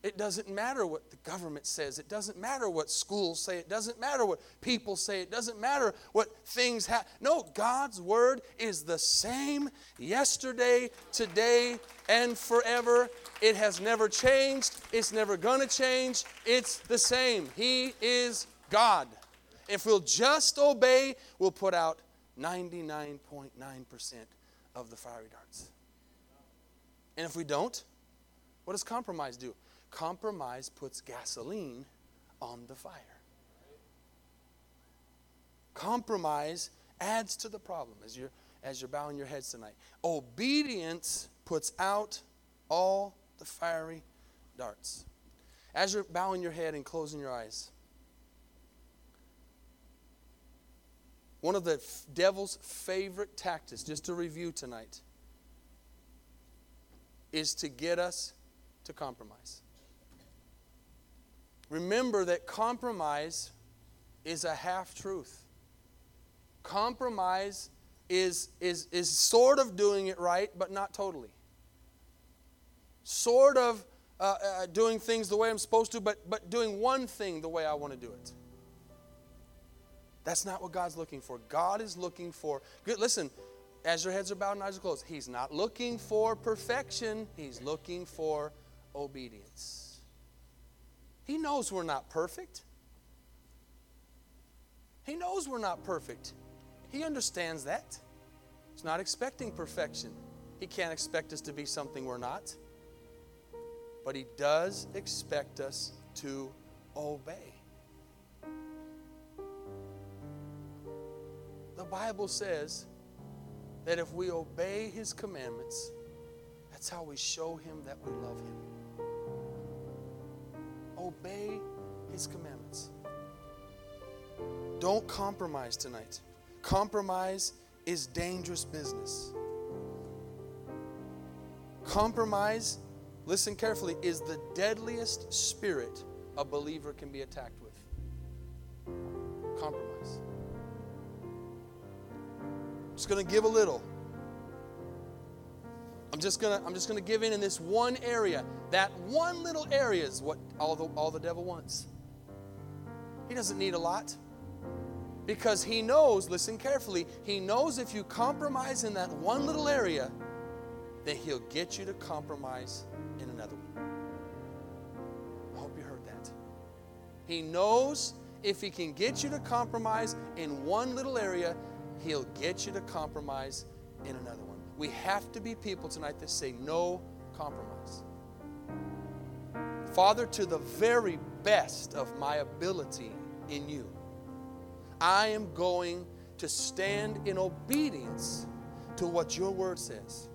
it doesn't matter what the government says. It doesn't matter what schools say. It doesn't matter what people say. It doesn't matter what things happen. No, God's word is the same yesterday, today, and forever. It has never changed. It's never going to change. It's the same. He is God. If we'll just obey, we'll put out 99.9% of the fiery darts. And if we don't, what does compromise do? Compromise puts gasoline on the fire. Compromise adds to the problem as you're, as you're bowing your heads tonight. Obedience puts out all the fiery darts. As you're bowing your head and closing your eyes, one of the devil's favorite tactics, just to review tonight, is to get us to compromise. Remember that compromise is a half truth. Compromise is, is, is sort of doing it right, but not totally. Sort of uh, uh, doing things the way I'm supposed to, but, but doing one thing the way I want to do it. That's not what God's looking for. God is looking for, good, listen, as your heads are bowed and eyes are closed, He's not looking for perfection, He's looking for obedience. He knows we're not perfect. He knows we're not perfect. He understands that. He's not expecting perfection. He can't expect us to be something we're not. But He does expect us to obey. The Bible says that if we obey His commandments, that's how we show Him that we love Him obey his commandments. Don't compromise tonight. Compromise is dangerous business. Compromise, listen carefully, is the deadliest spirit a believer can be attacked with. Compromise. I'm just going to give a little. I'm just gonna I'm just gonna give in in this one area. That one little area is what all the all the devil wants. He doesn't need a lot. Because he knows, listen carefully, he knows if you compromise in that one little area, then he'll get you to compromise in another one. I hope you heard that. He knows if he can get you to compromise in one little area, he'll get you to compromise in another one. We have to be people tonight that say no compromise. Father, to the very best of my ability in you, I am going to stand in obedience to what your word says.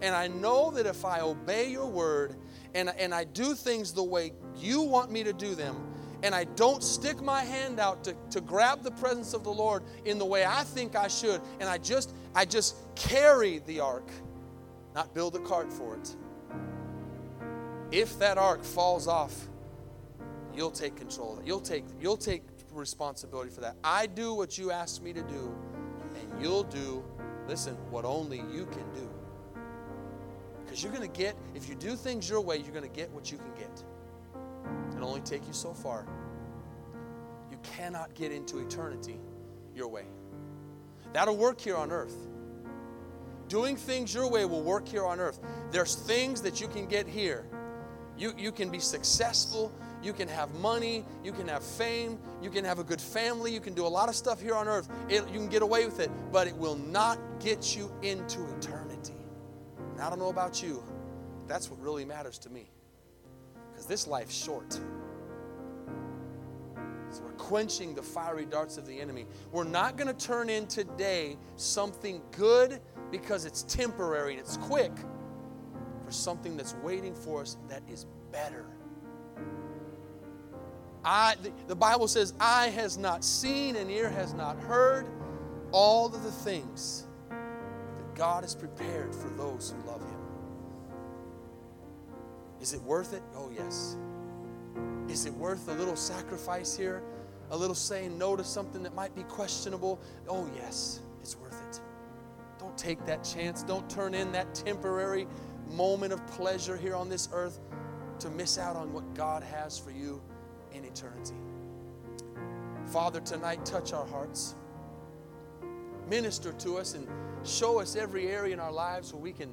And I know that if I obey your word and, and I do things the way you want me to do them, and I don't stick my hand out to, to grab the presence of the Lord in the way I think I should, and I just I just carry the ark, not build a cart for it. If that ark falls off, you'll take control of it. You'll take, you'll take responsibility for that. I do what you asked me to do, and you'll do, listen, what only you can do. Because you're to get, if you do things your way, you're to get what you can get. It'll only take you so far. You cannot get into eternity your way. That'll work here on earth. doing things your way will work here on earth. There's things that you can get here. You, you can be successful, you can have money, you can have fame, you can have a good family, you can do a lot of stuff here on earth. It, you can get away with it, but it will not get you into eternity. And I don't know about you, that's what really matters to me. Because this life's short. So we're quenching the fiery darts of the enemy. We're not going to turn in today something good because it's temporary and it's quick for something that's waiting for us that is better. I, the, the Bible says, eye has not seen and ear has not heard all of the things that God has prepared for those who love Him. Is it worth it? Oh, yes. Is it worth a little sacrifice here? A little saying no to something that might be questionable? Oh, yes, it's worth it. Don't take that chance. Don't turn in that temporary moment of pleasure here on this earth to miss out on what God has for you in eternity. Father, tonight touch our hearts. Minister to us and show us every area in our lives where we can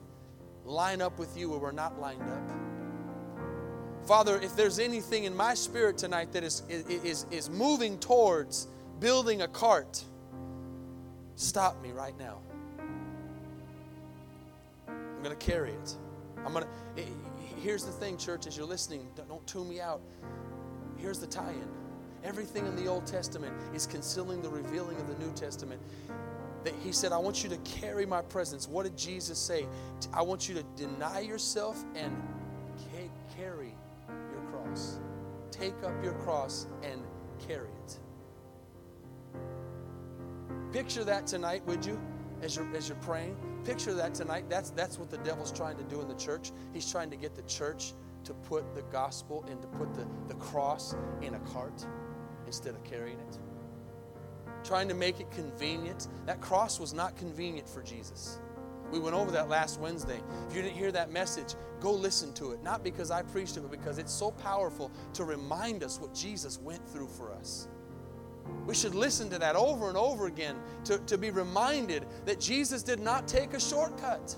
line up with you where we're not lined up. Father, if there's anything in my spirit tonight that is, is, is moving towards building a cart, stop me right now. I'm going to carry it. I'm going to. Here's the thing, church, as you're listening, don't tune me out. Here's the tie in everything in the Old Testament is concealing the revealing of the New Testament. That he said, I want you to carry my presence. What did Jesus say? I want you to deny yourself and cross. Take up your cross and carry it. Picture that tonight, would you, as you're, as you're praying? Picture that tonight. That's, that's what the devil's trying to do in the church. He's trying to get the church to put the gospel and to put the, the cross in a cart instead of carrying it. Trying to make it convenient. That cross was not convenient for Jesus. We went over that last Wednesday. If you didn't hear that message, go listen to it. Not because I preached it, but because it's so powerful to remind us what Jesus went through for us. We should listen to that over and over again to, to be reminded that Jesus did not take a shortcut.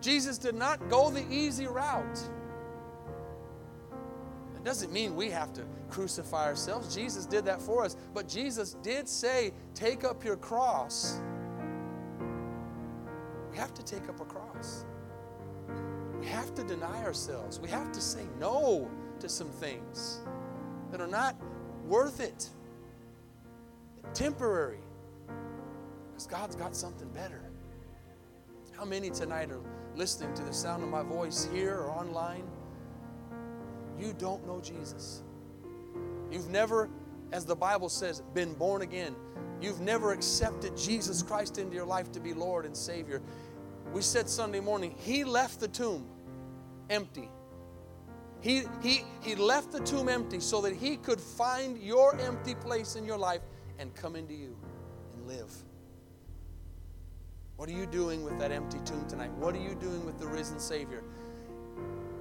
Jesus did not go the easy route. It doesn't mean we have to crucify ourselves. Jesus did that for us. But Jesus did say, Take up your cross. We have to take up a cross. We have to deny ourselves. We have to say no to some things that are not worth it, temporary, because God's got something better. How many tonight are listening to the sound of my voice here or online? you don't know Jesus. You've never, as the Bible says, been born again. You've never accepted Jesus Christ into your life to be Lord and Savior. We said Sunday morning, He left the tomb empty. He, he, he left the tomb empty so that He could find your empty place in your life and come into you and live. What are you doing with that empty tomb tonight? What are you doing with the risen Savior?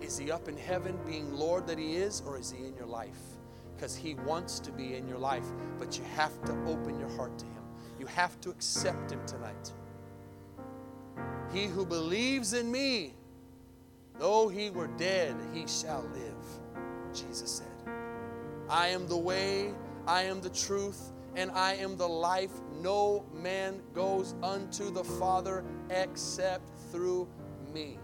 Is he up in heaven being Lord that he is, or is he in your life? Because he wants to be in your life, but you have to open your heart to him. You have to accept him tonight. He who believes in me, though he were dead, he shall live, Jesus said. I am the way, I am the truth, and I am the life. No man goes unto the Father except through me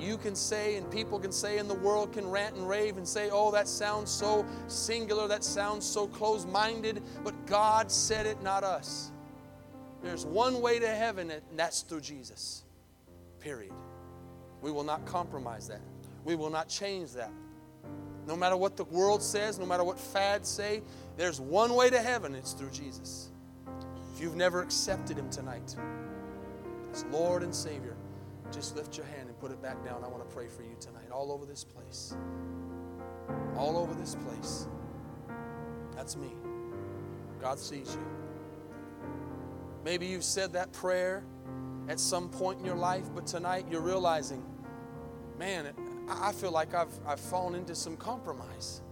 you can say and people can say and the world can rant and rave and say, oh, that sounds so singular, that sounds so close minded, but God said it, not us. There's one way to heaven, and that's through Jesus. Period. We will not compromise that. We will not change that. No matter what the world says, no matter what fads say, there's one way to heaven, it's through Jesus. If you've never accepted Him tonight as Lord and Savior, just lift your hand and put it back down. I want to pray for you tonight, all over this place. All over this place. That's me. God sees you. Maybe you've said that prayer at some point in your life, but tonight you're realizing, man, I feel like I've, I've fallen into some compromise.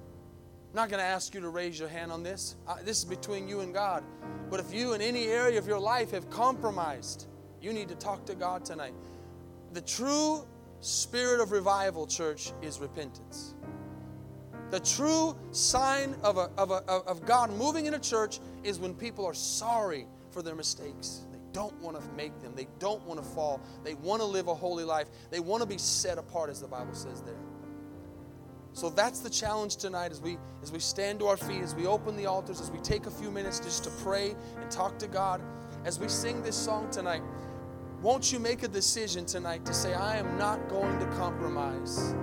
I'm not going to ask you to raise your hand on this. Uh, this is between you and God. But if you in any area of your life have compromised, You need to talk to God tonight. The true spirit of revival, church, is repentance. The true sign of, a, of, a, of God moving in a church is when people are sorry for their mistakes. They don't want to make them, they don't want to fall, they want to live a holy life, they want to be set apart, as the Bible says there. So that's the challenge tonight as we as we stand to our feet, as we open the altars, as we take a few minutes just to pray and talk to God, as we sing this song tonight. Won't you make a decision tonight to say, I am not going to compromise?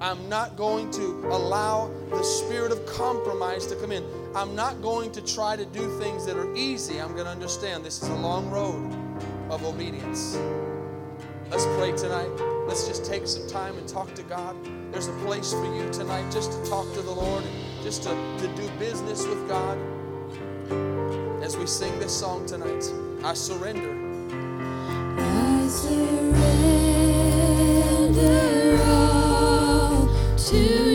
I'm not going to allow the spirit of compromise to come in. I'm not going to try to do things that are easy. I'm going to understand this is a long road of obedience. Let's pray tonight. Let's just take some time and talk to God. There's a place for you tonight just to talk to the Lord, just to, to do business with God. As we sing this song tonight, I surrender. I surrender to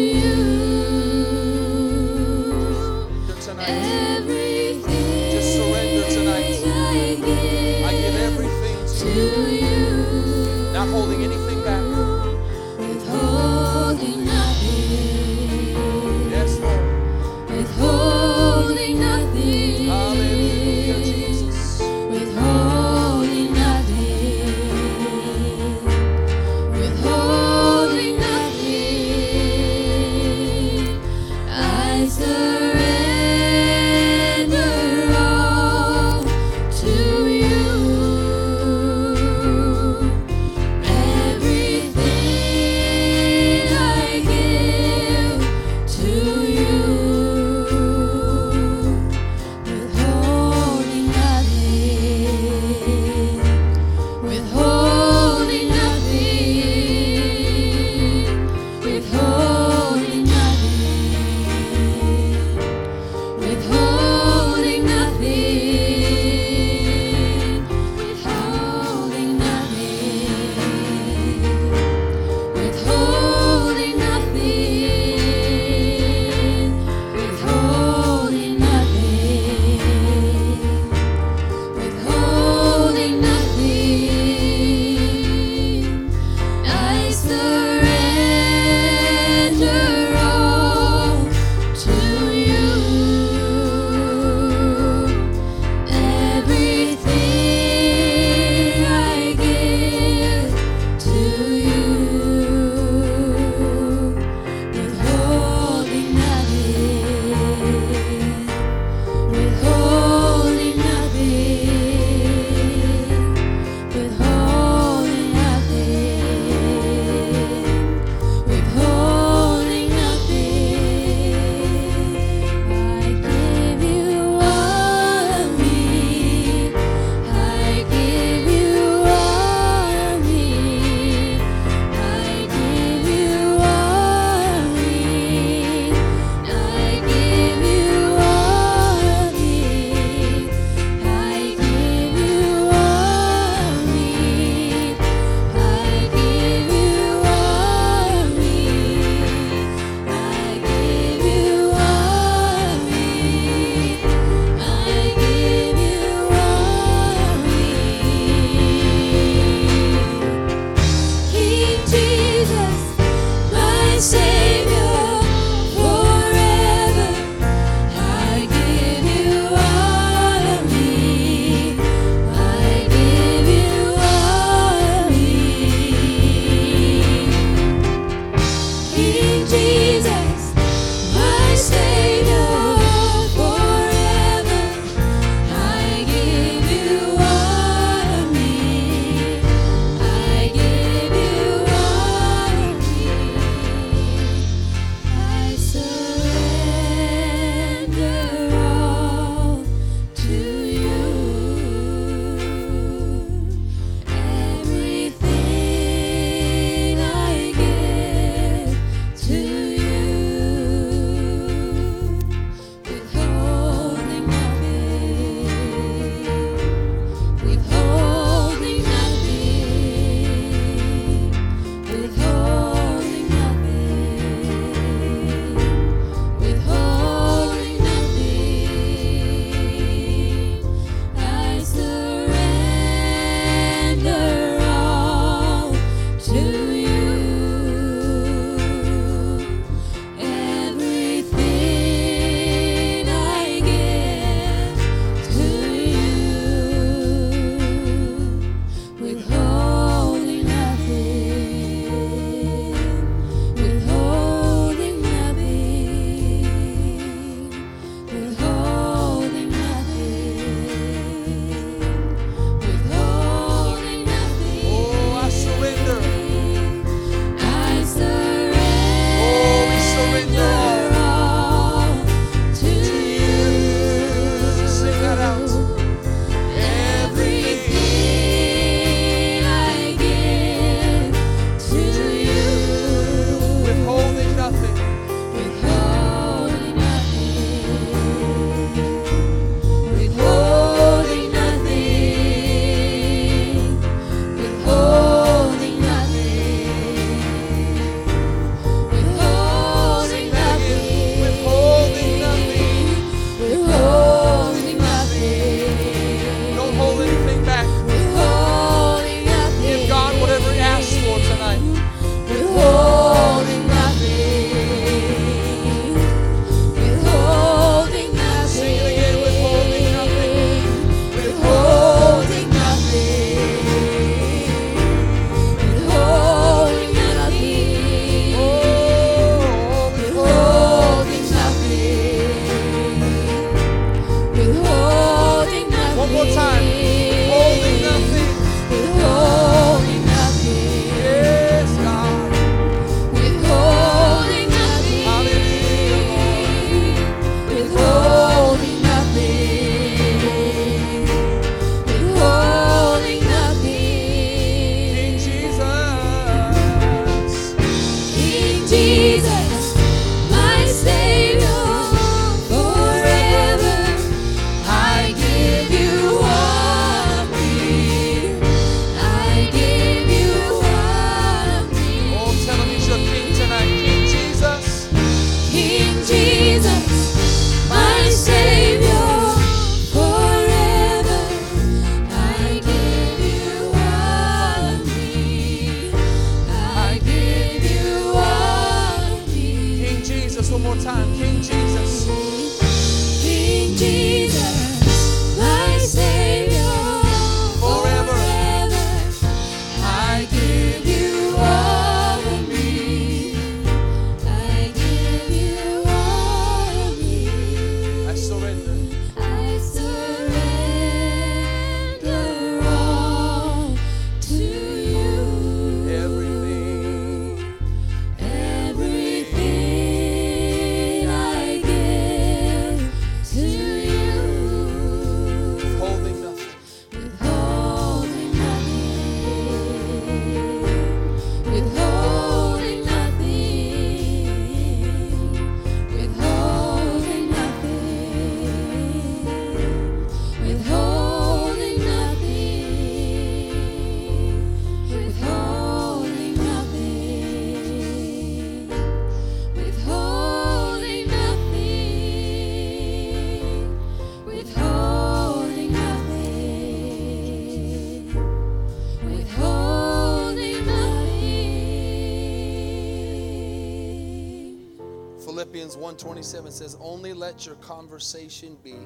Philippians 1:27 says, "Only let your conversation be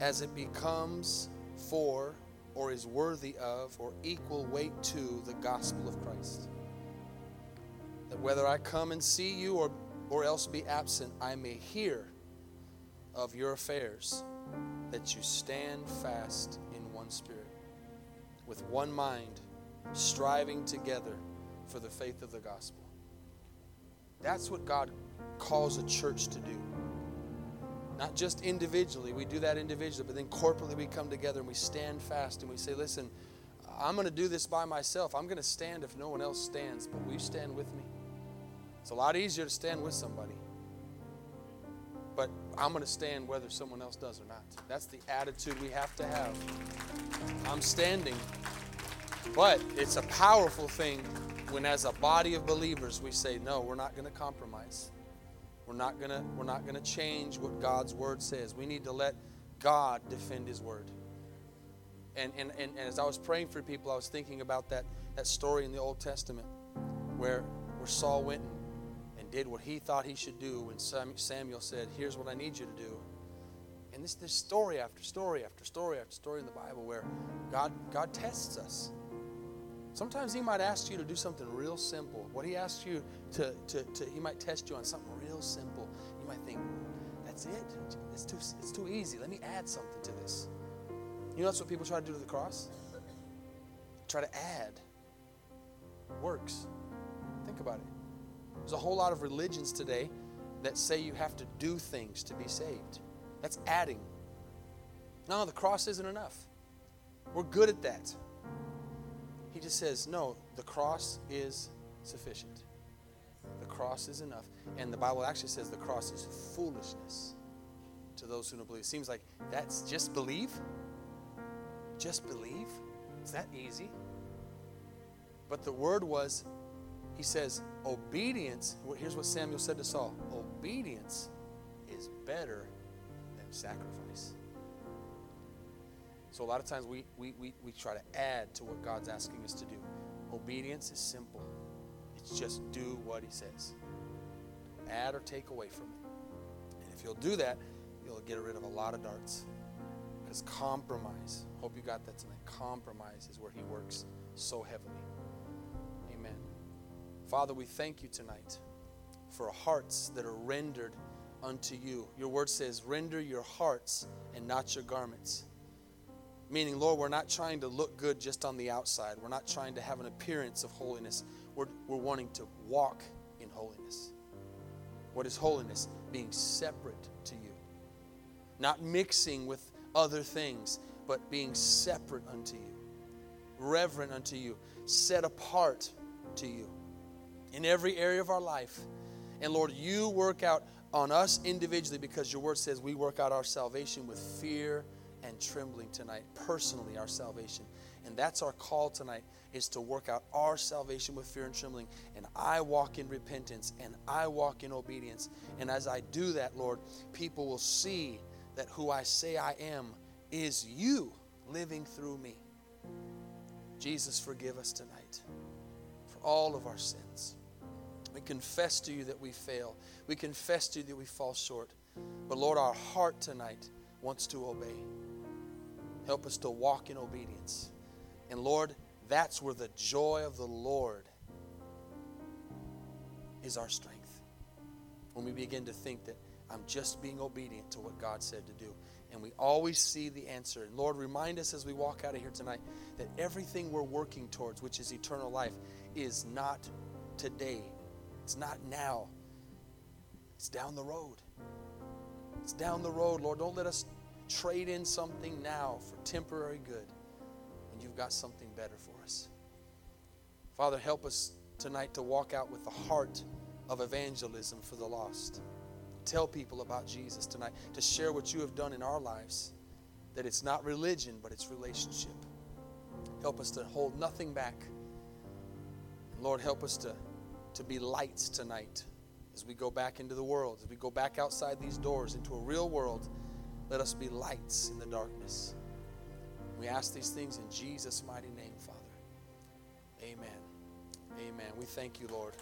as it becomes for or is worthy of or equal weight to the gospel of Christ. That whether I come and see you or, or else be absent, I may hear of your affairs, that you stand fast in one spirit, with one mind, striving together for the faith of the gospel. That's what God calls a church to do. Not just individually, we do that individually, but then corporately we come together and we stand fast and we say, listen, I'm going to do this by myself. I'm going to stand if no one else stands, but will you stand with me? It's a lot easier to stand with somebody. But I'm going to stand whether someone else does or not. That's the attitude we have to have. I'm standing. But it's a powerful thing when, as a body of believers, we say, no, we're not going to compromise. We're not gonna we're not gonna change what God's word says. We need to let God defend his word. And, and, and, and as I was praying for people, I was thinking about that, that story in the Old Testament where, where Saul went and, and did what he thought he should do when Samuel said, Here's what I need you to do. And this, this story after story after story after story in the Bible where God, God tests us. Sometimes He might ask you to do something real simple. What He asks you to, to, to He might test you on something real simple. You might think, that's it? It's too, it's too easy. Let me add something to this. You know that's what people try to do to the cross? Try to add works. Think about it. There's a whole lot of religions today that say you have to do things to be saved. That's adding. No, the cross isn't enough. We're good at that. Just says, no, the cross is sufficient. The cross is enough. And the Bible actually says the cross is foolishness to those who don't believe. It seems like that's just believe. Just believe. Is that easy? But the word was, he says, obedience. Here's what Samuel said to Saul obedience is better than sacrifice. So a lot of times we, we, we, we try to add to what God's asking us to do. Obedience is simple. It's just do what he says. Add or take away from it. And if you'll do that, you'll get rid of a lot of darts. Because compromise, hope you got that tonight. Compromise is where he works so heavily. Amen. Father, we thank you tonight for hearts that are rendered unto you. Your word says, render your hearts and not your garments. Meaning, Lord, we're not trying to look good just on the outside. We're not trying to have an appearance of holiness. We're, we're wanting to walk in holiness. What is holiness? Being separate to you. Not mixing with other things, but being separate unto you. Reverent unto you. Set apart to you. In every area of our life. And Lord, you work out on us individually because your word says we work out our salvation with fear and trembling tonight, personally, our salvation. And that's our call tonight is to work out our salvation with fear and trembling. And I walk in repentance and I walk in obedience. And as I do that, Lord, people will see that who I say I am is you living through me. Jesus, forgive us tonight for all of our sins. We confess to you that we fail. We confess to you that we fall short. But Lord, our heart tonight wants to obey. Help us to walk in obedience. And Lord, that's where the joy of the Lord is our strength. When we begin to think that I'm just being obedient to what God said to do. And we always see the answer. And Lord, remind us as we walk out of here tonight that everything we're working towards, which is eternal life, is not today. It's not now. It's down the road. It's down the road, Lord. Don't let us trade in something now for temporary good when you've got something better for us. Father, help us tonight to walk out with the heart of evangelism for the lost. Tell people about Jesus tonight, to share what you have done in our lives, that it's not religion, but it's relationship. Help us to hold nothing back. Lord, help us to, to be lights tonight as we go back into the world, as we go back outside these doors into a real world let us be lights in the darkness. We ask these things in Jesus' mighty name, Father. Amen. Amen. We thank you, Lord.